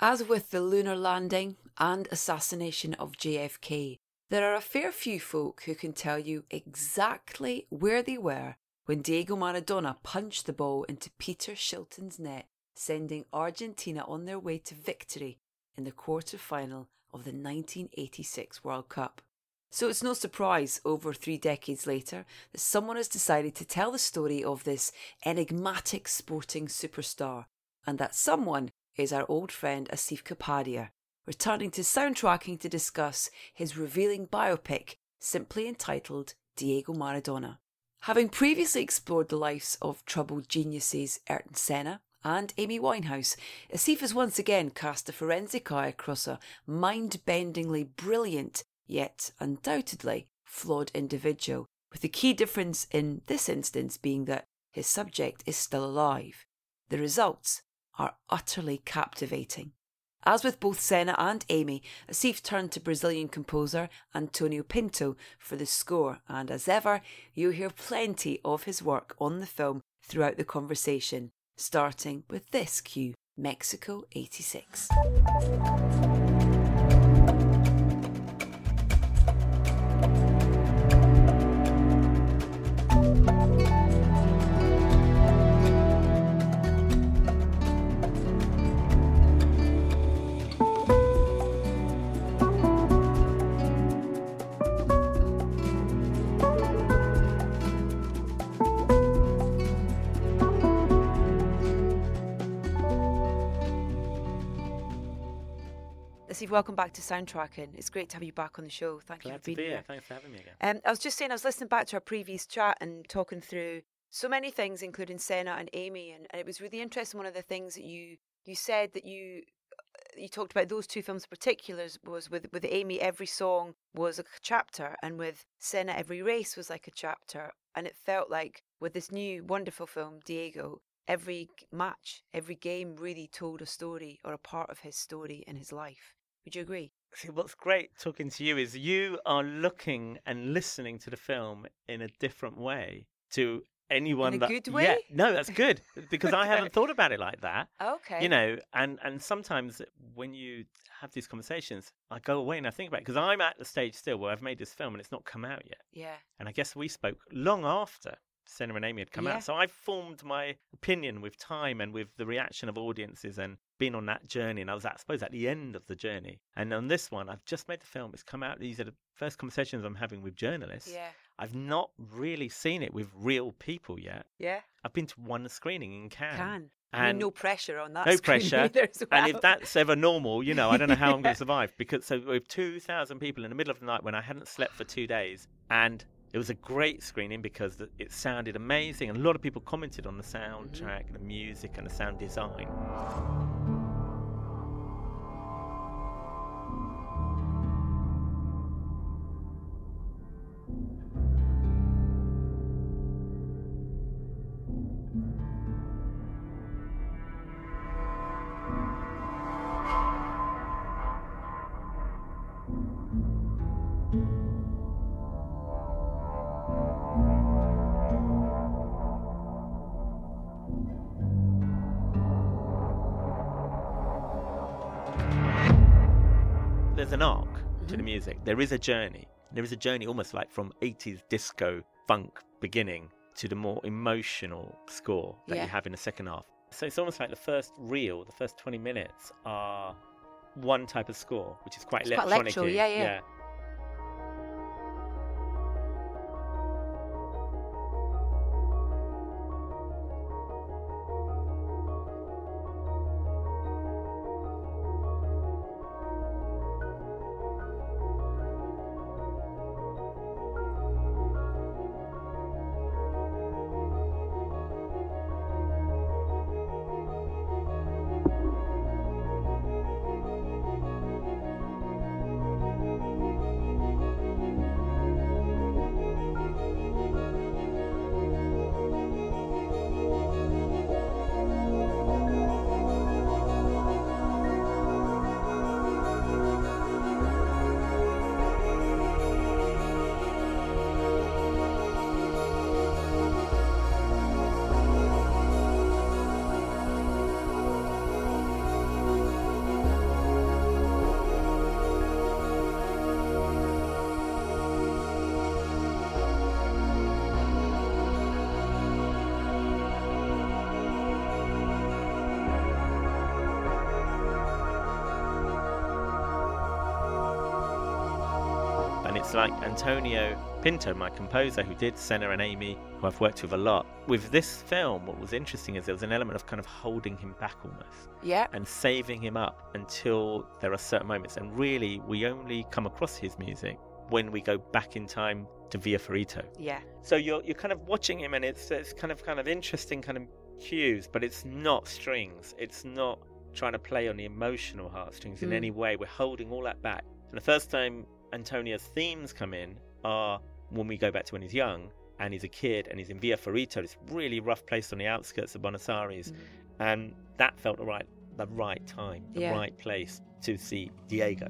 As with the lunar landing and assassination of JFK, there are a fair few folk who can tell you exactly where they were when Diego Maradona punched the ball into Peter Shilton's net, sending Argentina on their way to victory in the quarter final of the 1986 World Cup. So it's no surprise, over three decades later, that someone has decided to tell the story of this enigmatic sporting superstar, and that someone is our old friend Asif Kapadia, returning to soundtracking to discuss his revealing biopic, simply entitled Diego Maradona. Having previously explored the lives of troubled geniuses Ayrton Senna and Amy Winehouse, Asif has once again cast a forensic eye across a mind bendingly brilliant, yet undoubtedly flawed individual, with the key difference in this instance being that his subject is still alive. The results are utterly captivating. As with both Senna and Amy, Asif turned to Brazilian composer Antonio Pinto for the score, and as ever, you'll hear plenty of his work on the film throughout the conversation, starting with this cue Mexico 86. Steve, welcome back to Soundtracking. It's great to have you back on the show. Thank Glad you for being be here. here. Thanks for having me again. Um, I was just saying, I was listening back to our previous chat and talking through so many things, including Senna and Amy, and, and it was really interesting. One of the things that you you said that you uh, you talked about those two films in particular was with with Amy, every song was a chapter, and with Senna, every race was like a chapter, and it felt like with this new wonderful film, Diego. Every match, every game really told a story or a part of his story in his life. Would you agree? See, what's great talking to you is you are looking and listening to the film in a different way to anyone a that. good Yeah, no, that's good because I haven't thought about it like that. Okay. You know, and and sometimes when you have these conversations, I go away and I think about it because I'm at the stage still where I've made this film and it's not come out yet. Yeah. And I guess we spoke long after Senna and Amy had come Yeah. out. So I've formed my opinion with time and with the reaction of audiences and been on that journey. And I was, at, I suppose, at the end of the journey. And on this one, I've just made the film. It's come out. These are the first conversations I'm having with journalists. Yeah. I've not really seen it with real people yet. Yeah. I've been to one screening in Cannes. Can. I mean, And no pressure on that. no pressure. as And if that's ever normal, you know, I don't know how I'm going to survive. Because so with 2,000 people in the middle of the night when I hadn't slept for two days, and it was a great screening because it sounded amazing, and a lot of people commented on the soundtrack, the music, and the sound design. There's an arc to the Mhm. music. There is a journey. There is a journey almost like from 80s disco funk beginning to the more emotional score that Yeah. you have in the second half. So it's almost like the first reel, the first 20 minutes are one type of score, which is quite It's quite electronic. electro, yeah, yeah. Like Antonio Pinto, my composer, who did Senna and Amy, who I've worked with a lot. With this film, what was interesting is there was an element of kind of holding him back almost. Yeah. And saving him up until there are certain moments. And really, we only come across his music when we go back in time to Villa Fiorito. Yeah. So you're you're kind of watching him, and it's it's kind of kind of interesting kind of cues, but it's not strings. It's not trying to play on the emotional heartstrings in Mm. any way. We're holding all that back. And the first time Antonio's themes come in are when we go back to when he's young and he's a kid and he's in Villa Fiorito, this really rough place on the outskirts of Buenos Aires, Mm. and that felt the right the right time, the Yeah. right place to see Diego.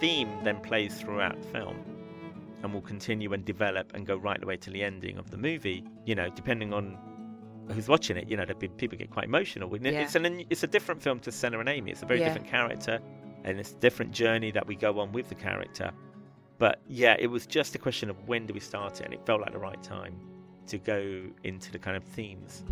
Theme then plays throughout the film and will continue and develop and go right the way to the ending of the movie. You know, depending on who's watching it, you know, be, people get quite emotional. Yeah. It's an it's a different film to Senna and Amy. It's a very Yeah. different character, and it's a different journey that we go on with the character. But yeah, it was just a question of when do we start it, and it felt like the right time to go into the kind of themes.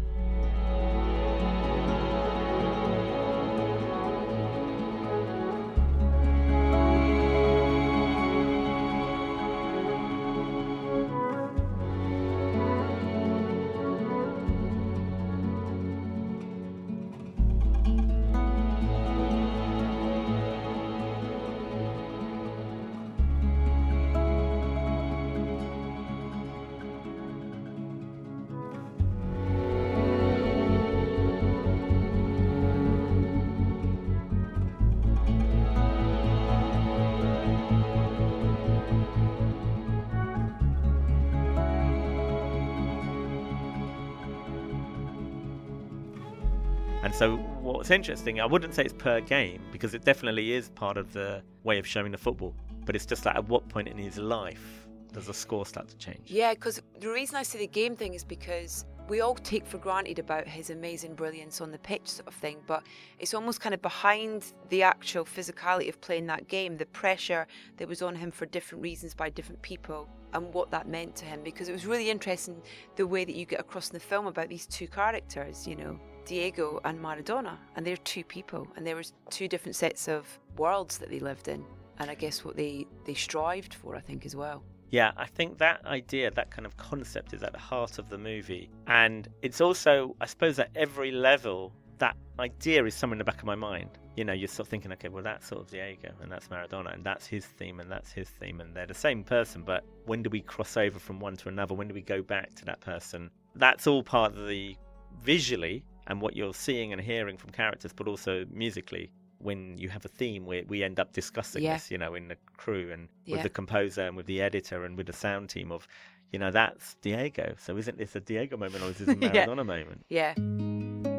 So, what's interesting, I wouldn't say it's per game because it definitely is part of the way of showing the football. But it's just like at what point in his life does the score start to change? Yeah, because the reason I say the game thing is because we all take for granted about his amazing brilliance on the pitch, sort of thing, but it's almost kind of behind the actual physicality of playing that game, the pressure that was on him for different reasons by different people, and what that meant to him. Because it was really interesting the way that you get across in the film about these two characters, you know, Diego and Maradona, and they're two people, and there was two different sets of worlds that they lived in, and I guess what they they strived for, I think, as well. Yeah, I think that idea, that kind of concept is at the heart of the movie. And it's also, I suppose, at every level, that idea is somewhere in the back of my mind. You know, you're sort of thinking, okay, well, that's sort of Diego, and that's Maradona, and that's his theme, and that's his theme, and they're the same person, but when do we cross over from one to another? When do we go back to that person? That's all part of the visually and what you're seeing and hearing from characters, but also musically. When you have a theme, we, we end up discussing Yeah. this, you know, in the crew and with Yeah. the composer and with the editor and with the sound team of, you know, that's Diego. So isn't this a Diego moment or is this a Yeah. Maradona moment? Yeah.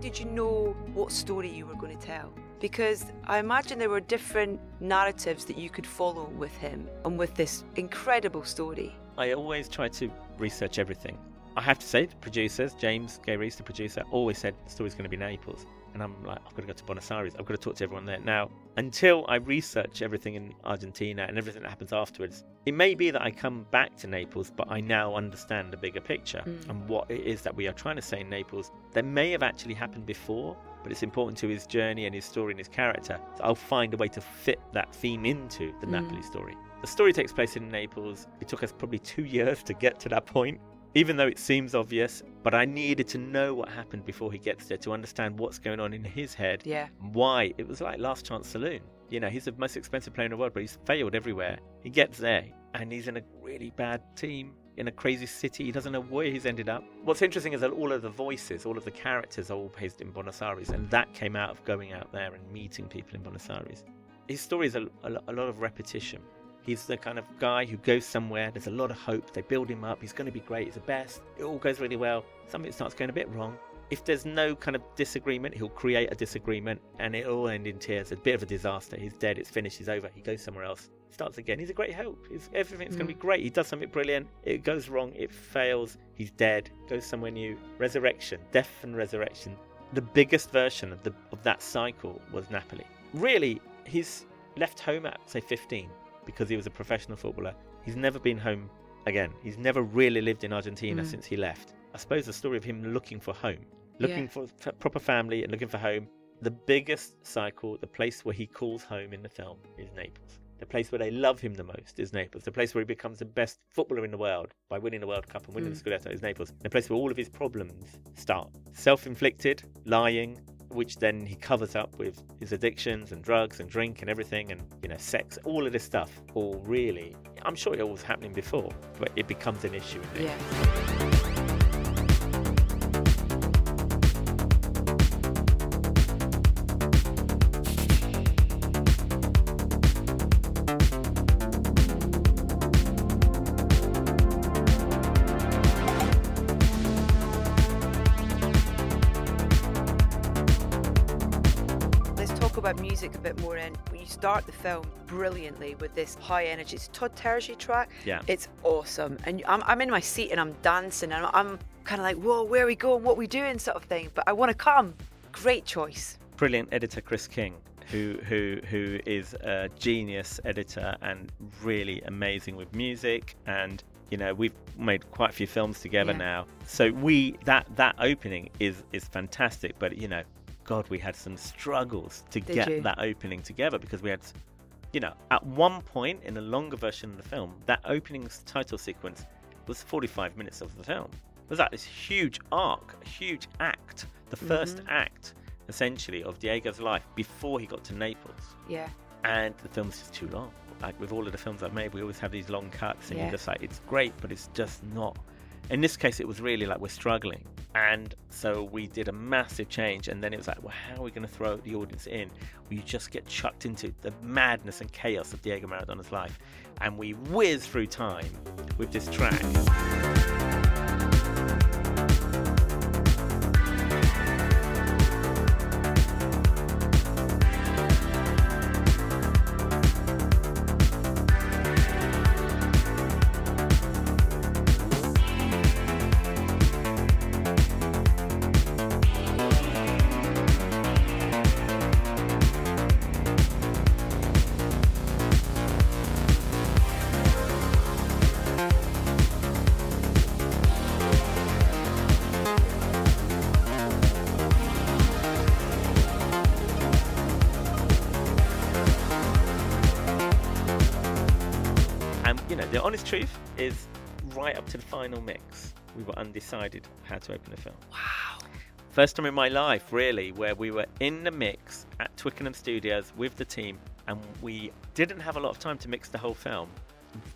Did you know what story you were going to tell? Because I imagine there were different narratives that you could follow with him and with this incredible story. I always try to research everything. I have to say, the producers, James Gay Rees, the producer, always said the story's going to be Naples. And I'm like, I've got to go to Buenos Aires. I've got to talk to everyone there. Now, until I research everything in Argentina and everything that happens afterwards, it may be that I come back to Naples, but I now understand the bigger picture Mm. and what it is that we are trying to say in Naples that may have actually happened before, but it's important to his journey and his story and his character. So I'll find a way to fit that theme into the Mm. Napoli story. The story takes place in Naples. It took us probably two years to get to that point even though it seems obvious, but I needed to know what happened before he gets there to understand what's going on in his head, Yeah. why. It was like Last Chance Saloon. You know, he's the most expensive player in the world, but he's failed everywhere. He gets there, and he's in a really bad team, in a crazy city. He doesn't know where he's ended up. What's interesting is that all of the voices, all of the characters are all based in Buenos Aires, and that came out of going out there and meeting people in Buenos Aires. His story is a, a, a lot of repetition. He's the kind of guy who goes somewhere, there's a lot of hope, they build him up, he's going to be great, he's the best, it all goes really well. Something starts going a bit wrong. If there's no kind of disagreement, he'll create a disagreement and it'll end in tears. A bit of a disaster. He's dead, it's finished, he's over. He goes somewhere else, starts again. He's a great help. He's, everything's going to be mm. great. He does something brilliant, it goes wrong, it fails, he's dead, goes somewhere new. Resurrection, death and resurrection. The biggest version of, the, of that cycle was Napoli. Really, he's left home at, say, 15 because he was a professional footballer. He's never been home again. He's never really lived in Argentina Mm. since he left. I suppose the story of him looking for home, looking Yeah. for f- proper family and looking for home. The biggest cycle, the place where he calls home in the film, is Naples. The place where they love him the most is Naples. The place where he becomes the best footballer in the world by winning the World Cup and winning Mm. the Scudetto is Naples. The place where all of his problems start. Self inflicted, lying, which then he covers up with his addictions and drugs and drink and everything and you know sex all of this stuff all really i'm sure it was happening before but it becomes an issue. Yeah. Start the film brilliantly with this high energy, it's Todd Terje track. Yeah. It's awesome. And I'm, I'm in my seat and I'm dancing and I'm kind of like, whoa, where are we going? What are we doing? Sort of thing. But I want to come. Great choice. brilliant editor chris king who who who is a genius editor and really amazing with music and you know we've made quite a few films together Yeah. now so we that that opening is is fantastic but you know god we had some struggles to Did get you? that opening together because we had you know at one point in the longer version of the film that opening title sequence was 45 minutes of the film it was like this huge arc a huge act the 1st Mhm. act essentially of diego's life before he got to naples Yeah. and the film's just too long. Like with all of the films I've made, we always have these long cuts, and Yeah. you're just like, it's great, but it's just not. In this case, it was really like we're struggling, and so we did a massive change, and then it was like, well, how are we going to throw the audience in? We just get chucked into the madness and chaos of Diego Maradona's life, and we whiz through time with this track. The honest truth is, right up to the final mix, we were undecided how to open the film. Wow. First time in my life, really, where we were in the mix at Twickenham Studios with the team, and we didn't have a lot of time to mix the whole film.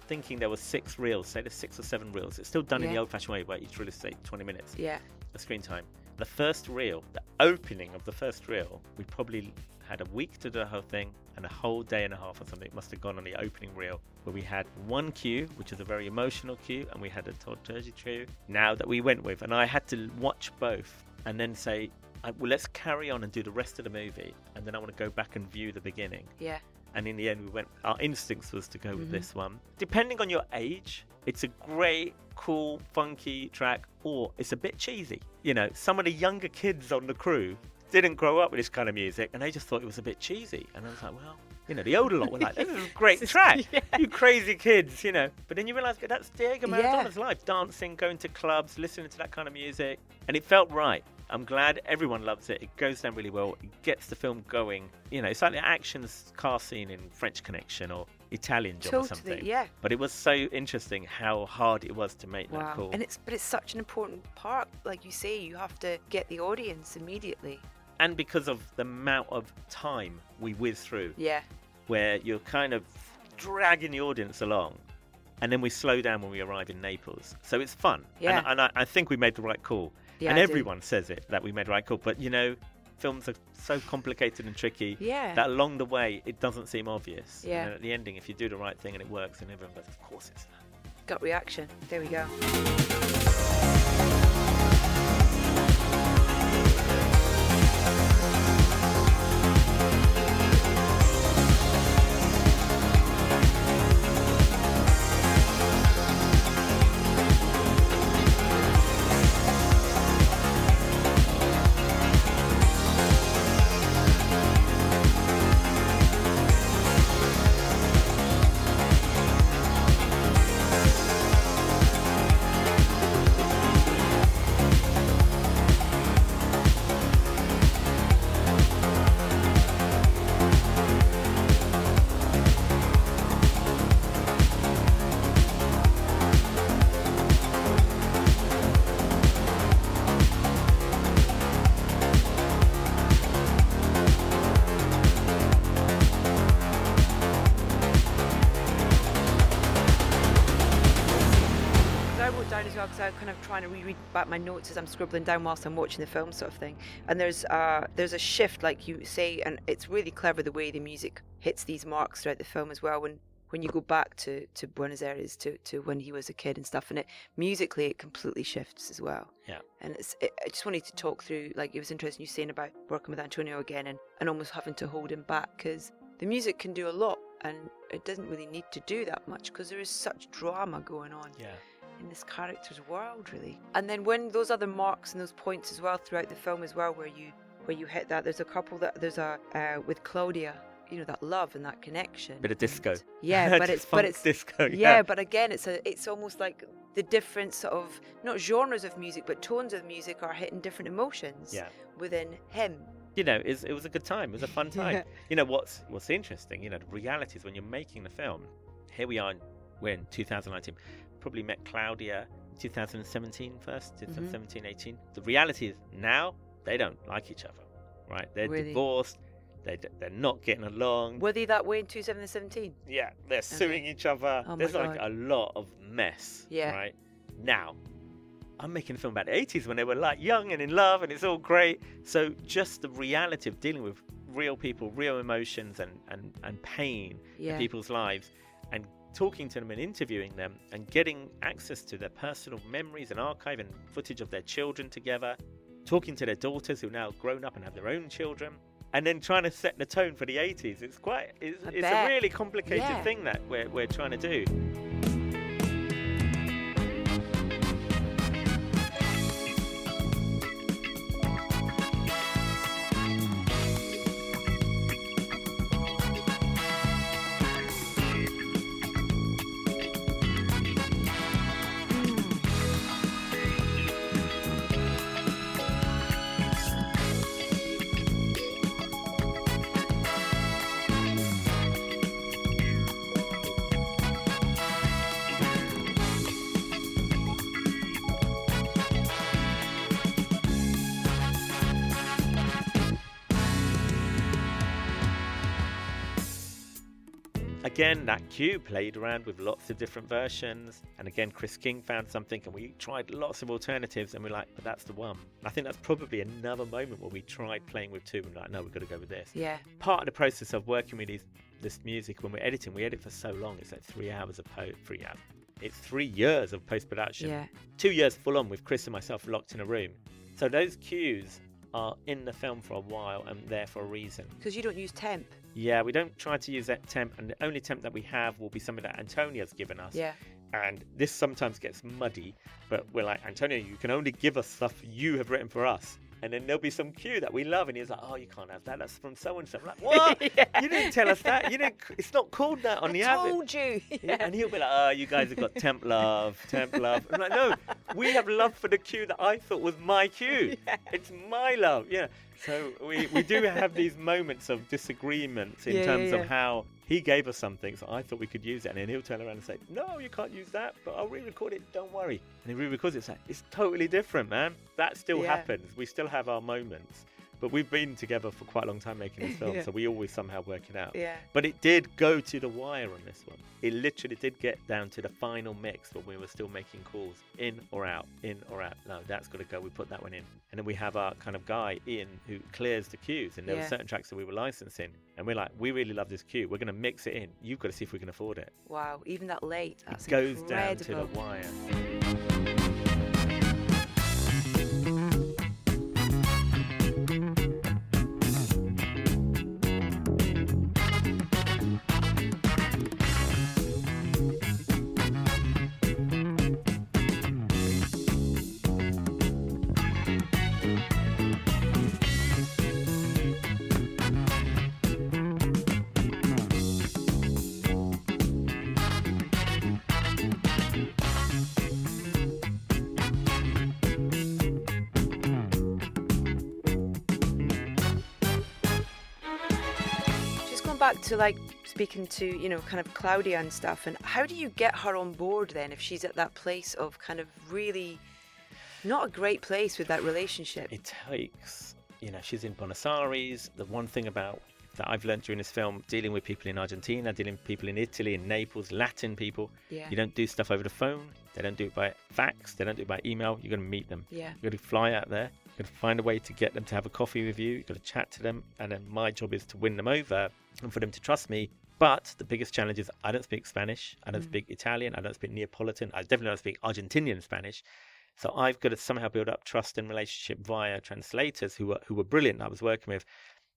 Thinking there were six reels, say there's six or seven reels. It's still done in the old-fashioned way, where each reel is say 20 minutes Yeah. of screen time. The first reel, the opening of the first reel, we probably had a week to do the whole thing and a whole day and a half or something must have gone on the opening reel where we had one cue, which is a very emotional cue, and we had a Todd Terje cue now that we went with. And I had to watch both and then say, well, let's carry on and do the rest of the movie, and then I want to go back and view the beginning. Yeah. And in the end, we went. Our instincts was to go with Mhm. this one. Depending on your age, it's a great, cool, funky track, or it's a bit cheesy. You know, some of the younger kids on the crew didn't grow up with this kind of music, and they just thought it was a bit cheesy. And I was like, well, you know, the older lot were like, "This is a great track, Yeah. you crazy kids," you know. But then you realise that's Diego Yeah. Maradona's life: dancing, going to clubs, listening to that kind of music, and it felt right. I'm glad everyone loves it. It goes down really well. It gets the film going. You know, it's like the action car scene in French Connection or Italian Job or Totally. something. Yeah. But it was so interesting how hard it was to make that call. And it's but it's such an important part, like you say, you have to get the audience immediately. And because of the amount of time we whiz through, Yeah. where you're kind of dragging the audience along, and then we slow down when we arrive in Naples. So it's fun. Yeah. And, and I, I think we made the right call. Yeah. and I do. everyone says it that we made the right call. But you know, films are so complicated and tricky Yeah. that along the way it doesn't seem obvious. Yeah. And at the ending, if you do the right thing and it works, and everyone goes, of course it's that. Gut reaction. There we go. Trying to reread back my notes as I'm scribbling down whilst I'm watching the film, sort of thing. And there's uh, there's a shift, like you say, and it's really clever the way the music hits these marks throughout the film as well. When when you go back to, to Buenos Aires to, to when he was a kid and stuff, and it musically it completely shifts as well. Yeah. And it's it, I just wanted to talk through like it was interesting you saying about working with Antonio again and, and almost having to hold him back because the music can do a lot and it doesn't really need to do that much because there is such drama going on Yeah. in this character's world really and then when those other marks and those points as well throughout the film as well where you where you hit that there's a couple that there's a uh, with claudia you know that love and that connection Bit of disco. and- yeah but it's but it's disco. yeah, but again it's a it's almost like the different sort of not genres of music but tones of music are hitting different emotions Yeah. within him you know, it was a good time. It was a fun time. Yeah. You know what's what's interesting? You know, the reality is when you're making the film. Here we are. in- We're in 2019. Probably met Claudia 2017 first, Mm-hmm. 2017, 18. The reality is now they don't like each other, right? They're Really? divorced. They they're not getting along. were they that way in 2017 Yeah, they're suing each other. Oh There's like God. a lot of mess. Yeah. Right now, I'm making a film about the 80s when they were like young and in love, and it's all great. So just the reality of dealing with real people, real emotions, and and and pain yeah in people's lives, and talking to them and interviewing them, and getting access to their personal memories and archive and footage of their children together, talking to their daughters who are now grown up and have their own children. And then trying to set the tone for the 80s. It's quite, it's, it's a really complicated Yeah. thing that we're, we're trying to do. Again, that cue played around with lots of different versions. And again, Chris King found something, and we tried lots of alternatives, and we're like, but that's the one. I think that's probably another moment where we tried playing with two, and we're like, no, we've got to go with this. yeah Part of the process of working with these, this music when we're editing, we edit for so long. It's like three hours of post, three hours. It's three years of post production. yeah Two years full on with Chris and myself locked in a room. So those cues are in the film for a while and there for a reason. Because you don't use temp. Yeah, we don't try to use that temp, and the only temp that we have will be something that Antonio's given us. Yeah. And this sometimes gets muddy, but we're like, Antonio, you can only give us stuff you have written for us. And then there'll be some cue that we love, and he's like, "Oh, you can't have that. That's from so and so." Like, what? Yeah. You didn't tell us that. You didn't. It's not called that on I the advert. told you. Yeah, And he'll be like, oh, you guys have got temp love, temp love. I'm like, no, we have love for the cue that I thought was my cue. It's my love. Yeah. So we, we do have these moments of disagreements in Yeah, yeah, terms yeah. of how he gave us something, so I thought we could use it. And then he'll turn around and say, no, you can't use that, but I'll re record it, don't worry. And he re records it, it's like, it's totally different, man. That still Yeah. happens. We still have our moments. But we've been together for quite a long time making this film, Yeah. so we always somehow work it out. Yeah. But it did go to the wire on this one. It literally did get down to the final mix when we were still making calls in or out, in or out. No, that's got to go. We put that one in. And then we have our kind of guy, Ian, who clears the cues. And there were certain tracks that we were licensing. And we're like, we really love this cue. We're going to mix it in. You've got to see if we can afford it. Wow. Even that late. That's it goes incredible. down to the wire. Back to like speaking to you know kind of Claudia and stuff, and how do you get her on board then if she's at that place of kind of really not a great place with that relationship? It takes, you know, she's in Buenos Aires. The one thing about that I've learned during this film, dealing with people in Argentina, dealing with people in Italy, in Naples, Latin people, Yeah. you don't do stuff over the phone. They don't do it by fax. They don't do it by email. You're going to meet them. Yeah. You're going to fly out there. You've got to find a way to get them to have a coffee with you. You've got to chat to them. And then my job is to win them over and for them to trust me. But the biggest challenge is I don't speak Spanish. I don't Mm. speak Italian. I don't speak Neapolitan. I definitely don't speak Argentinian Spanish. So I've got to somehow build up trust and relationship via translators who were who were brilliant. I was working with,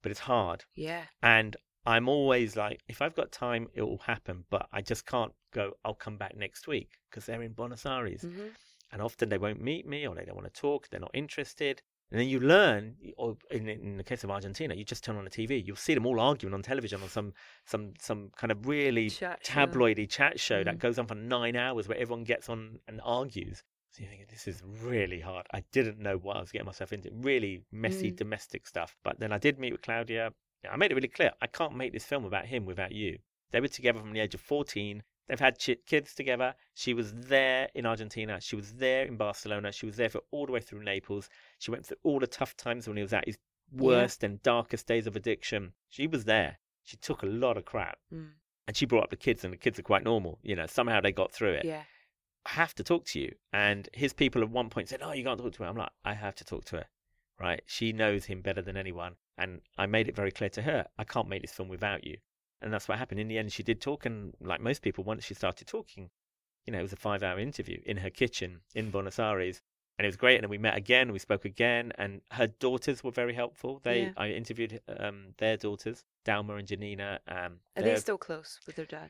but it's hard. Yeah. And I'm always like, if I've got time, it will happen. But I just can't go. I'll come back next week because they're in Buenos Aires, hmm and often they won't meet me or they don't want to talk. They're not interested. And then you learn, or in, in the case of Argentina, you just turn on the TV. You'll see them all arguing on television on some some some kind of really Chat show. tabloidy chat show that Mhm. goes on for nine hours where everyone gets on and argues. So you think this is really hard. I didn't know what I was getting myself into. Really messy Mm. domestic stuff. But then I did meet with Claudia. I made it really clear. I can't make this film about him without you. They were together from the age of 14. They've had kids together. She was there in Argentina. She was there in Barcelona. She was there for all the way through Naples. She went through all the tough times when he was at his worst and darkest days of addiction. She was there. She took a lot of crap. Mm. And she brought up the kids, and the kids are quite normal. You know, somehow they got through it. Yeah. I have to talk to you. And his people at one point said, Oh, you can't talk to her. I'm like, I have to talk to her. Right? She knows him better than anyone. And I made it very clear to her, I can't make this film without you. And that's what happened. In the end, she did talk. And like most people, once she started talking, you know, it was a five hour interview in her kitchen in Buenos Aires. And it was great. And then we met again, we spoke again. And her daughters were very helpful. They, Yeah. I interviewed um, their daughters, Dalma and Giannina. Um, Are they're- still close with their dad?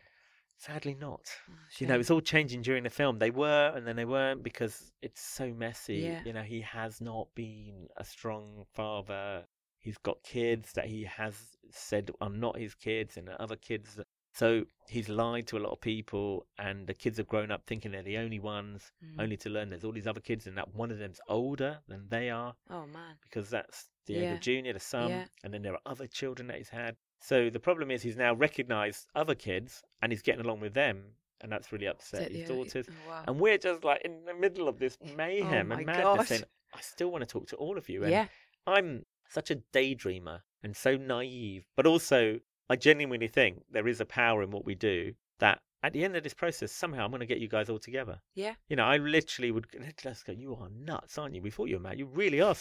Sadly not. Oh, You know, it's all changing during the film. They were, and then they weren't because it's so messy. Yeah. You know, he has not been a strong father. He's got kids that he has said are not his kids, and other kids. that- So he's lied to a lot of people, and the kids have grown up thinking they're the only ones, Mm. only to learn there's all these other kids, and that one of them's older than they are Oh man. because that's Diego Yeah. Jr., the son, Yeah. and then there are other children that he's had. So the problem is he's now recognised other kids and he's getting along with them, and that's really upset his daughters. Oh, wow. And we're just like in the middle of this mayhem Oh and madness, gosh. saying, I still want to talk to all of you. And yeah. I'm such a daydreamer and so naive, but also I genuinely think there is a power in what we do that at the end of this process, somehow I'm going to get you guys all together. Yeah. You know, I literally would let's go, you are nuts, aren't you? We thought you were mad. You really are.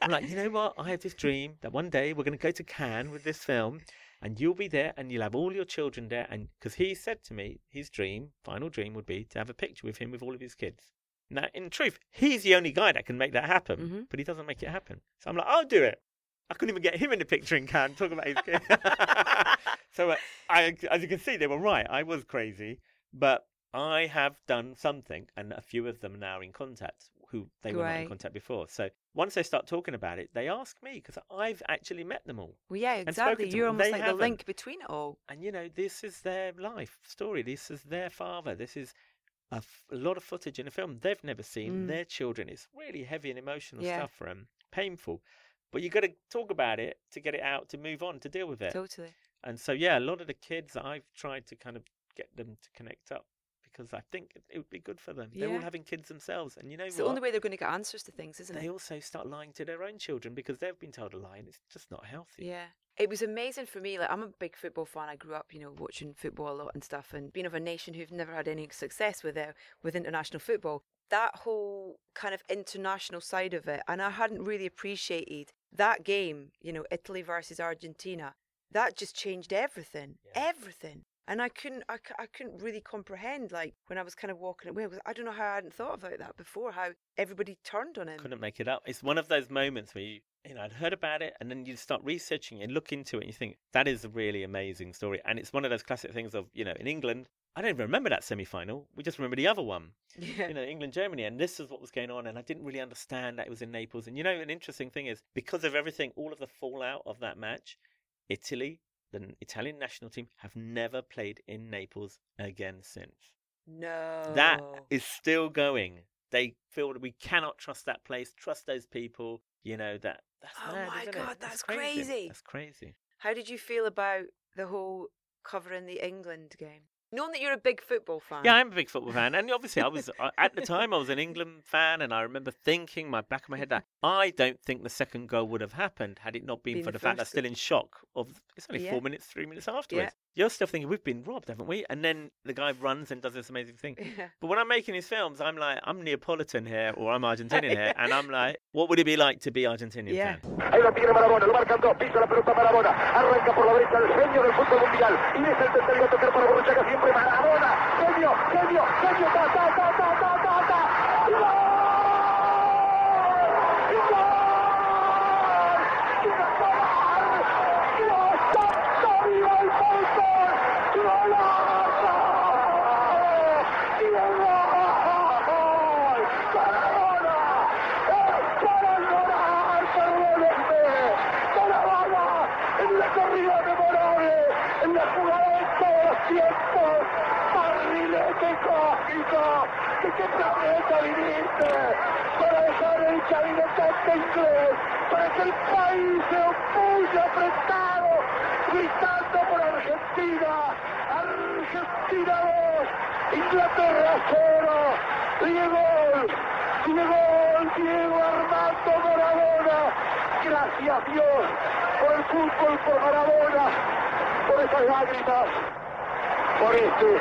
I'm like, you know what? I have this dream that one day we're going to go to Cannes with this film and you'll be there and you'll have all your children there. And because he said to me, his dream, final dream would be to have a picture with him with all of his kids. Now, in truth, he's the only guy that can make that happen, Mhm. but he doesn't make it happen. So I'm like, I'll do it. I couldn't even get him in the picture in Cannes, talking about his kid. so, uh, I, as you can see, they were right. I was crazy, but I have done something, and a few of them are now in contact who they were not in contact before. So once they start talking about it, they ask me because I've actually met them all. Well, yeah, exactly. You're almost like haven't. the link between it all. and you know this is their life story this is their father this is a, f- a lot of footage in a film they've never seen Mm. their children it's really heavy and emotional Yeah. stuff for them painful but you got to talk about it to get it out to move on to deal with it Totally. and so yeah a lot of the kids i've tried to kind of get them to connect up because i think it, would be good for them they're all having kids themselves and you know It's the only way they're going to get answers to things, isn't they it? They also start lying to their own children because they've been told a lie and it's just not healthy Yeah. It was amazing for me. Like I'm a big football fan. I grew up, you know, watching football a lot and stuff, and being of a nation who've never had any success with uh, with international football. That whole kind of international side of it, and I hadn't really appreciated that game. You know, Italy versus Argentina. That just changed everything. Yeah. Everything. And I couldn't, I, I couldn't really comprehend, like when I was kind of walking away. because I don't know how I hadn't thought about that before. How everybody turned on him. couldn't make it up. It's one of those moments where you, you know, I'd heard about it, and then you start researching and look into it, and you think that is a really amazing story. And it's one of those classic things of, you know, in England, I don't even remember that semi-final. We just remember the other one, Yeah. you know, England Germany, and this is what was going on. And I didn't really understand that it was in Naples. And you know, an interesting thing is because of everything, all of the fallout of that match, Italy, the Italian national team, have never played in Naples again since. No. That is still going. They feel that we cannot trust that place, trust those people. You know that. That's Oh mad, my God, it? that's crazy. That's crazy. How did you feel about the whole covering the England game? Knowing that you're a big football fan. Yeah, I'm a big football fan, and obviously, I was uh, at the time I was an England fan, and I remember thinking, my back of my head, that I don't think the second goal would have happened had it not been Been for the the fact that I'm still in shock. Of it's only Yeah. four minutes, three minutes afterwards. You're still thinking we've been robbed, haven't we? And then the guy runs and does this amazing thing. Yeah. But when I'm making these films, I'm like, I'm Neapolitan here, or I'm Argentinian here, and I'm like, what would it be like to be Argentinian Yeah. fan? 2, Inglaterra 0, Diego, Diego, Diego Armando Maradona, gracias Dios por el fútbol, por Maradona, por esas lágrimas, por este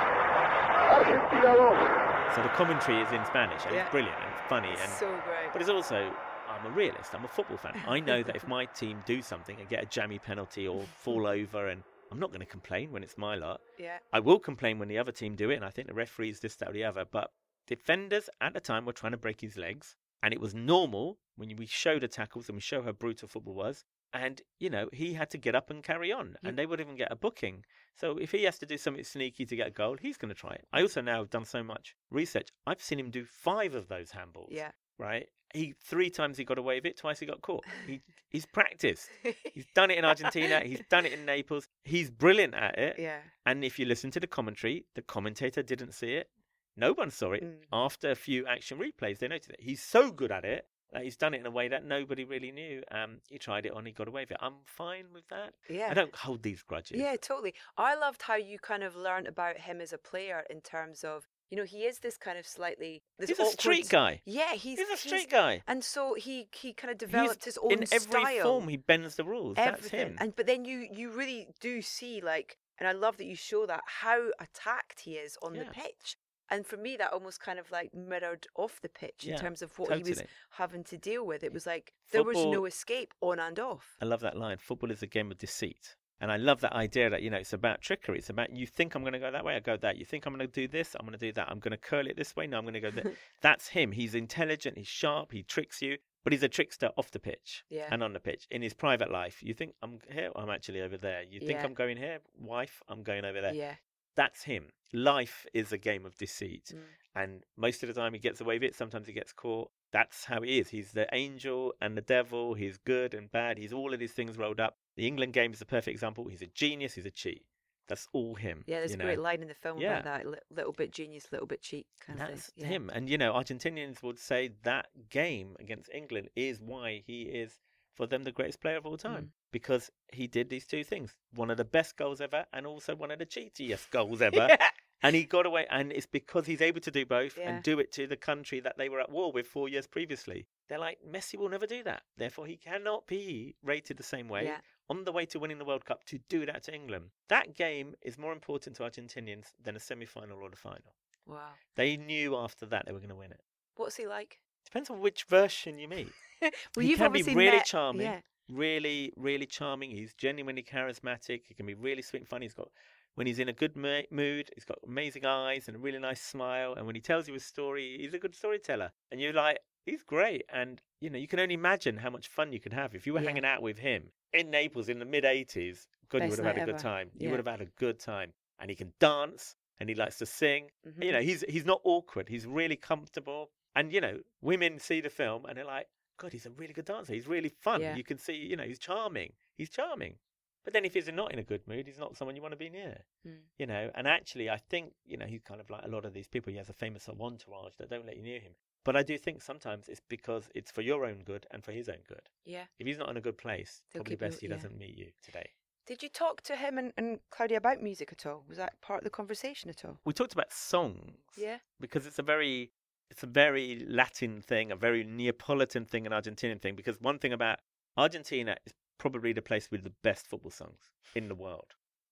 Argentina 2. So the commentary is in Spanish, and Yeah. it's brilliant and it's funny, and so great. but it's also I'm a realist. I'm a football fan. I know that if my team do something and get a jammy penalty or fall over, and I'm not going to complain when it's my lot. yeah. I will complain when the other team do it, and I think the referees this, that, or the other. But defenders at the time were trying to break his legs, and it was normal when we showed the tackles and we show how brutal football was. And you know he had to get up and carry on, You- and they wouldn't even get a booking. So if he has to do something sneaky to get a goal, he's going to try it. I also now have done so much research. I've seen him do five of those handballs. Yeah. Right. He three times he got away with it, twice he got caught. He he's practiced. He's done it in Argentina. He's done it in Naples. He's brilliant at it. yeah. And if you listen to the commentary, the commentator didn't see it. No one saw it. Mm. After a few action replays, they noticed it. He's so good at it that he's done it in a way that nobody really knew. Um, he tried it on, he got away with it. I'm fine with that. Yeah. I don't hold these grudges. Yeah, totally. I loved how you kind of learned about him as a player in terms of, you know, he is this kind of slightly this He's a awkward- street guy. Yeah, he's He's, a street guy. and so he he kind of He's- developed his own in every style. form, he bends the rules. That's everything. him. And but then you you really do see like, and I love that you show that how attacked he is on the pitch. And for me, that almost kind of like mirrored off the pitch Yeah, in terms of what he was having to deal with. It was like there was no escape on and off. I love that line. Football is a game of deceit. And I love that idea that, you know, it's about trickery. It's about you think I'm going to go that way, I go that. You think I'm going to do this, I'm going to do that. I'm going to curl it this way, no, I'm going to go that. That's him. He's intelligent, he's sharp, he tricks you, but he's a trickster off the pitch Yeah. and on the pitch. In his private life, you think I'm here, I'm actually over there. You think Yeah. I'm going here, wife, I'm going over there. Yeah. That's him. Life is a game of deceit. Mm. And most of the time he gets away with it. Sometimes he gets caught. That's how he is. He's the angel and the devil. He's good and bad. He's all of these things rolled up. The England game is the perfect example. He's a genius. He's a cheat. That's all him. Yeah, there's a know? great line in the film Yeah. about that. li- little bit genius, little bit cheat kind of That's thing. Yeah. him. And, you know, Argentinians would say that game against England is why he is, for them, the greatest player of all time. Mm. Because he did these two things one of the best goals ever and also one of the cheatiest goals ever. Yeah. And he got away, and it's because he's able to do both and do it to the country that they were at war with four years previously. They're like, Messi will never do that. Therefore, he cannot be rated the same way. On the way to winning the World Cup to do that to England. That game is more important to Argentinians than a semi final or the final. Wow. They knew after that they were going to win it. What's he like? Depends on which version you meet. well, he you've can be really met- charming, Yeah. really, really charming. He's genuinely charismatic. He can be really sweet and funny. He's got when he's in a good mood, he's got amazing eyes and a really nice smile. And when he tells you a story, he's a good storyteller. And you're like, he's great. And you know, you can only imagine how much fun you could have if you were Yeah. hanging out with him in Naples in the mid '80s. God, you would have had a good ever. time. You Yeah. would have had a good time. And he can dance, and he likes to sing. Mhm. You know, he's he's not awkward. He's really comfortable. And you know, women see the film and they're like, God, he's a really good dancer. He's really fun. Yeah. You can see, you know, he's charming. He's charming. But then if he's not in a good mood, he's not someone you want to be near. Mm. You know, and actually, I think you know he's kind of like a lot of these people. He has a famous entourage that don't let you near him. But I do think sometimes it's because it's for your own good and for his own good. Yeah. If he's not in a good place, They'll probably keep you- best he yeah. doesn't meet you today. Did you talk to him and, and Claudia about music at all? Was that part of the conversation at all? We talked about songs. Yeah. because it's a very it's a very Latin thing, a very Neapolitan thing, an Argentinian thing. Because one thing about Argentina is probably the place with the best football songs in the world.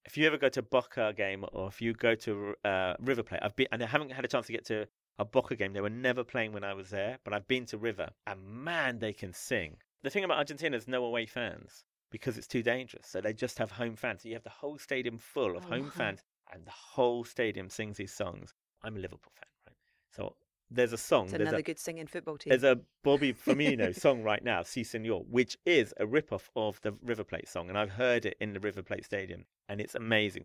If you ever go to a Boca game or if you go to uh, River Plate, I've been and I haven't had a chance to get to a Boca game. They were never playing when I was there, but I've been to River, and man, they can sing. The thing about Argentina is no away fans because it's too dangerous. So they just have home fans. So you have the whole stadium full of Oh, home wow. fans, and the whole stadium sings these songs. I'm a Liverpool fan, right? So there's a song. It's another a, good singing football team. there's a Bobby Firmino song right now, Si Senor, which is a rip-off of the River Plate song, and I've heard it in the River Plate Stadium, and it's amazing.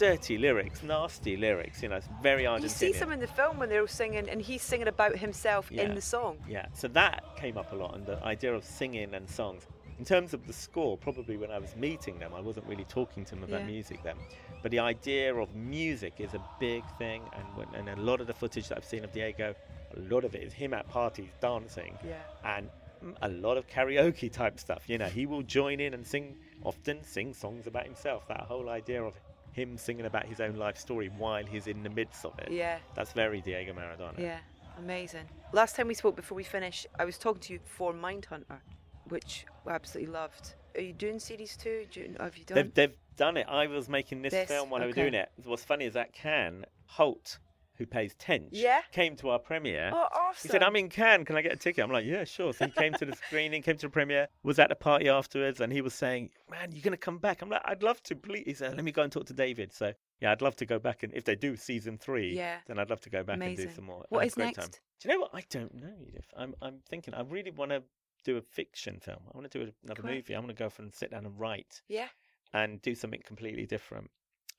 Dirty lyrics, nasty lyrics. You know, it's very Argentinian. you see some in the film when they're all singing, and he's singing about himself Yeah. in the song. Yeah, so that came up a lot, and the idea of singing and songs. In terms of the score, probably when I was meeting them, I wasn't really talking to them about Yeah. music then. But the idea of music is a big thing, and when, and a lot of the footage that I've seen of Diego, a lot of it is him at parties dancing, Yeah. and mm, a lot of karaoke type stuff. You know, he will join in and sing, often sing songs about himself. That whole idea of him singing about his own life story while he's in the midst of it. Yeah. That's very Diego Maradona. Yeah. Amazing. Last time we spoke before we finish, I was talking to you for Mindhunter, which I absolutely loved. Are you doing series two? Do you, have you done? They've, they've done it. I was making this, This, film while I was doing it. What's funny is that Can Holt, who pays Tench, Yeah. came to our premiere. oh, awesome. He said, I'm in Cannes, can I get a ticket? I'm like, yeah, sure. So he came to the screening, came to the premiere, was at the party afterwards, and he was saying, man, you're going to come back? I'm like, I'd love to, please. He said, let me go and talk to David. So yeah, I'd love to go back and if they do season three, Yeah. then I'd love to go back and do some more. What is great time. next? Do you know what? I don't know, Edith. I'm I'm thinking I really want to do a fiction film. I want to do another Great. movie. I want to go off and sit down and write Yeah. and do something completely different.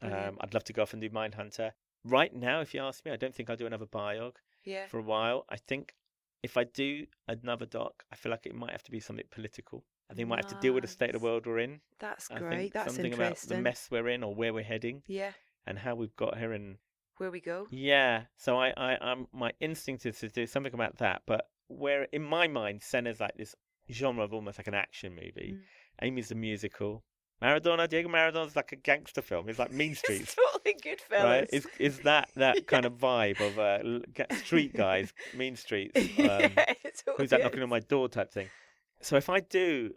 Um, I'd love to go off and do Mindhunter. Right now, if you ask me, I don't think I'll do another biog Yeah. for a while. I think if I do another doc, I feel like it might have to be something political. I think it might have to deal with the state of the world we're in. That's I great. think That's something about the mess we're in or where we're heading Yeah. and how we've got here and Where we go. yeah. So I, I I'm my instinct is to do something about that. But where in my mind Senna's like this genre of almost like an action movie. Mm. Amy's a musical. Maradona, Diego Maradona's like a gangster film. It's like Mean Streets. It's totally Goodfellas. Right, is is that that kind of vibe of uh, street guys, mean streets? Um, yeah, totally who's that knocking on my door type thing. So if I do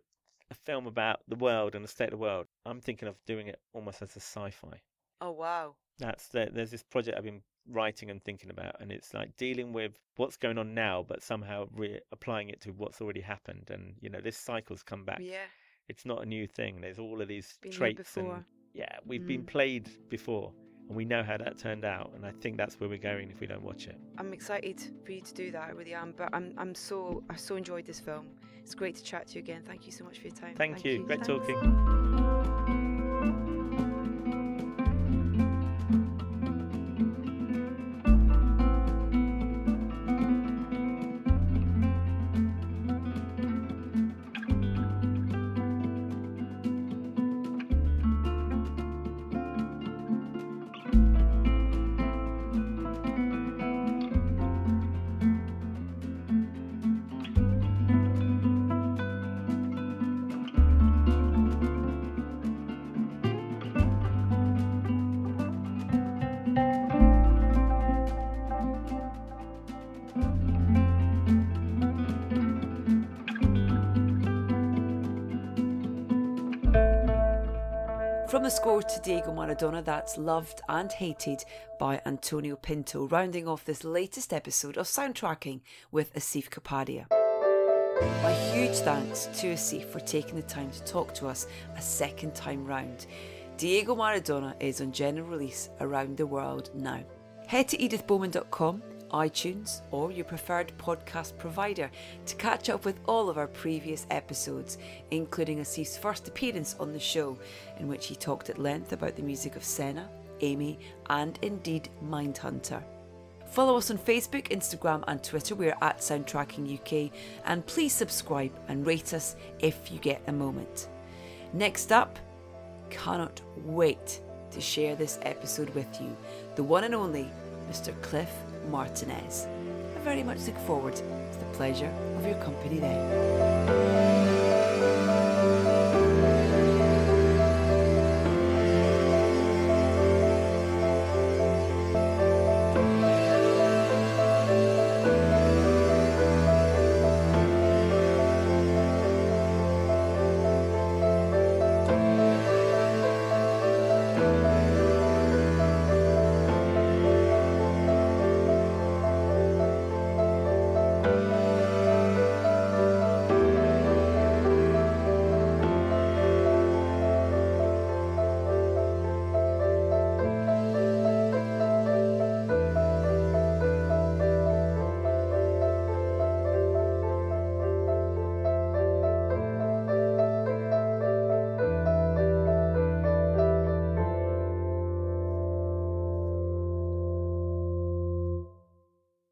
a film about the world and the state of the world, I'm thinking of doing it almost as a sci-fi. Oh wow. That's the, there's this project I've been writing and thinking about, and it's like dealing with what's going on now, but somehow re- applying it to what's already happened. And you know, this cycle's come back. Yeah. It's not a new thing. There's all of these Been traits, before. and yeah, we've been Mm. played before, and we know how that turned out. And I think that's where we're going if we don't watch it. I'm excited for you to do that. I really am. But I'm I'm so I so enjoyed this film. It's great to chat to you again. Thank you so much for your time. Thank, you. Great Thanks. talking. The score to Diego Maradona, that's loved and hated by Antonio Pinto, rounding off this latest episode of Soundtracking with Asif Kapadia. My huge thanks to Asif for taking the time to talk to us a second time round. Diego Maradona is on general release around the world now. Head to edithbowman.com, iTunes, or your preferred podcast provider to catch up with all of our previous episodes, including Asif's first appearance on the show, in which he talked at length about the music of Senna, Amy, and indeed Mindhunter. Follow us on Facebook, Instagram, and Twitter. We're at Soundtracking UK, and please subscribe and rate us if you get a moment. Next up, cannot wait to share this episode with you, the one and only Mr. Cliff Martinez. I very much look forward to the pleasure of your company then.